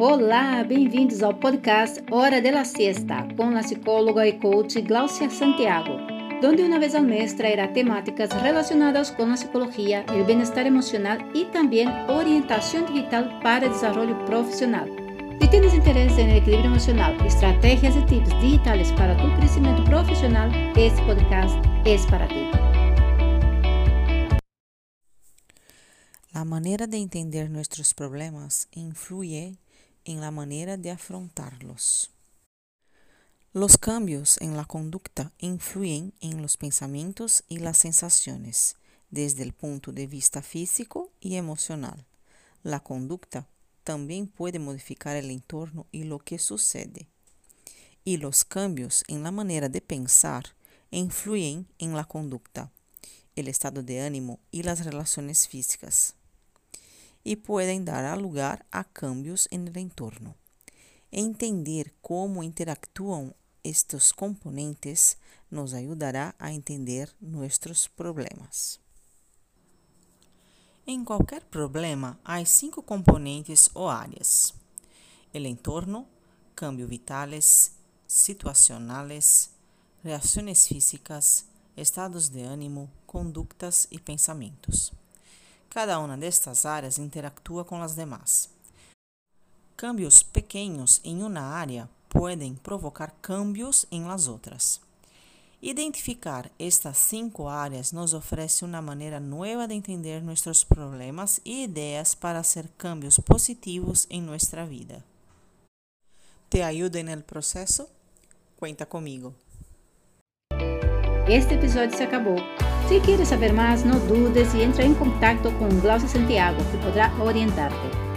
Olá, bem-vindos ao podcast Hora de la Siesta com a psicóloga e coach Glaucia Santiago, onde uma vez ao mês trairá temáticas relacionadas com a psicologia, o bem-estar emocional e também orientação digital para desenvolvimento profissional. Se tienes interesse em equilíbrio emocional, estratégias e tips digitais para tu crescimento profissional, este podcast é para ti. La manera de entender nuestros problemas influye en la manera de afrontarlos. Los cambios en la conducta influyen en los pensamientos y las sensaciones desde el punto de vista físico y emocional. La conducta también puede modificar el entorno y lo que sucede. Y los cambios en la manera de pensar influyen en la conducta, el estado de ánimo y las relaciones físicas e podem dar lugar a cambios no entorno. Entender como interactuam estes componentes nos ajudará a entender nossos problemas. Em qualquer problema, há cinco componentes ou áreas: o entorno, cambios vitales, situacionales, reações físicas, estados de ânimo, conductas e pensamentos. Cada uma destas áreas interactúa com as demais. Cambios pequenos em uma área podem provocar cambios em las outras. Identificar estas cinco áreas nos oferece uma maneira nova de entender nossos problemas e ideias para fazer cambios positivos em nossa vida. ¿Te ajuda no processo? Cuenta comigo. Este episódio se acabou. Se quieres saber más, no dudes y entra en contacto con Glaucia Santiago, que podrá orientarte.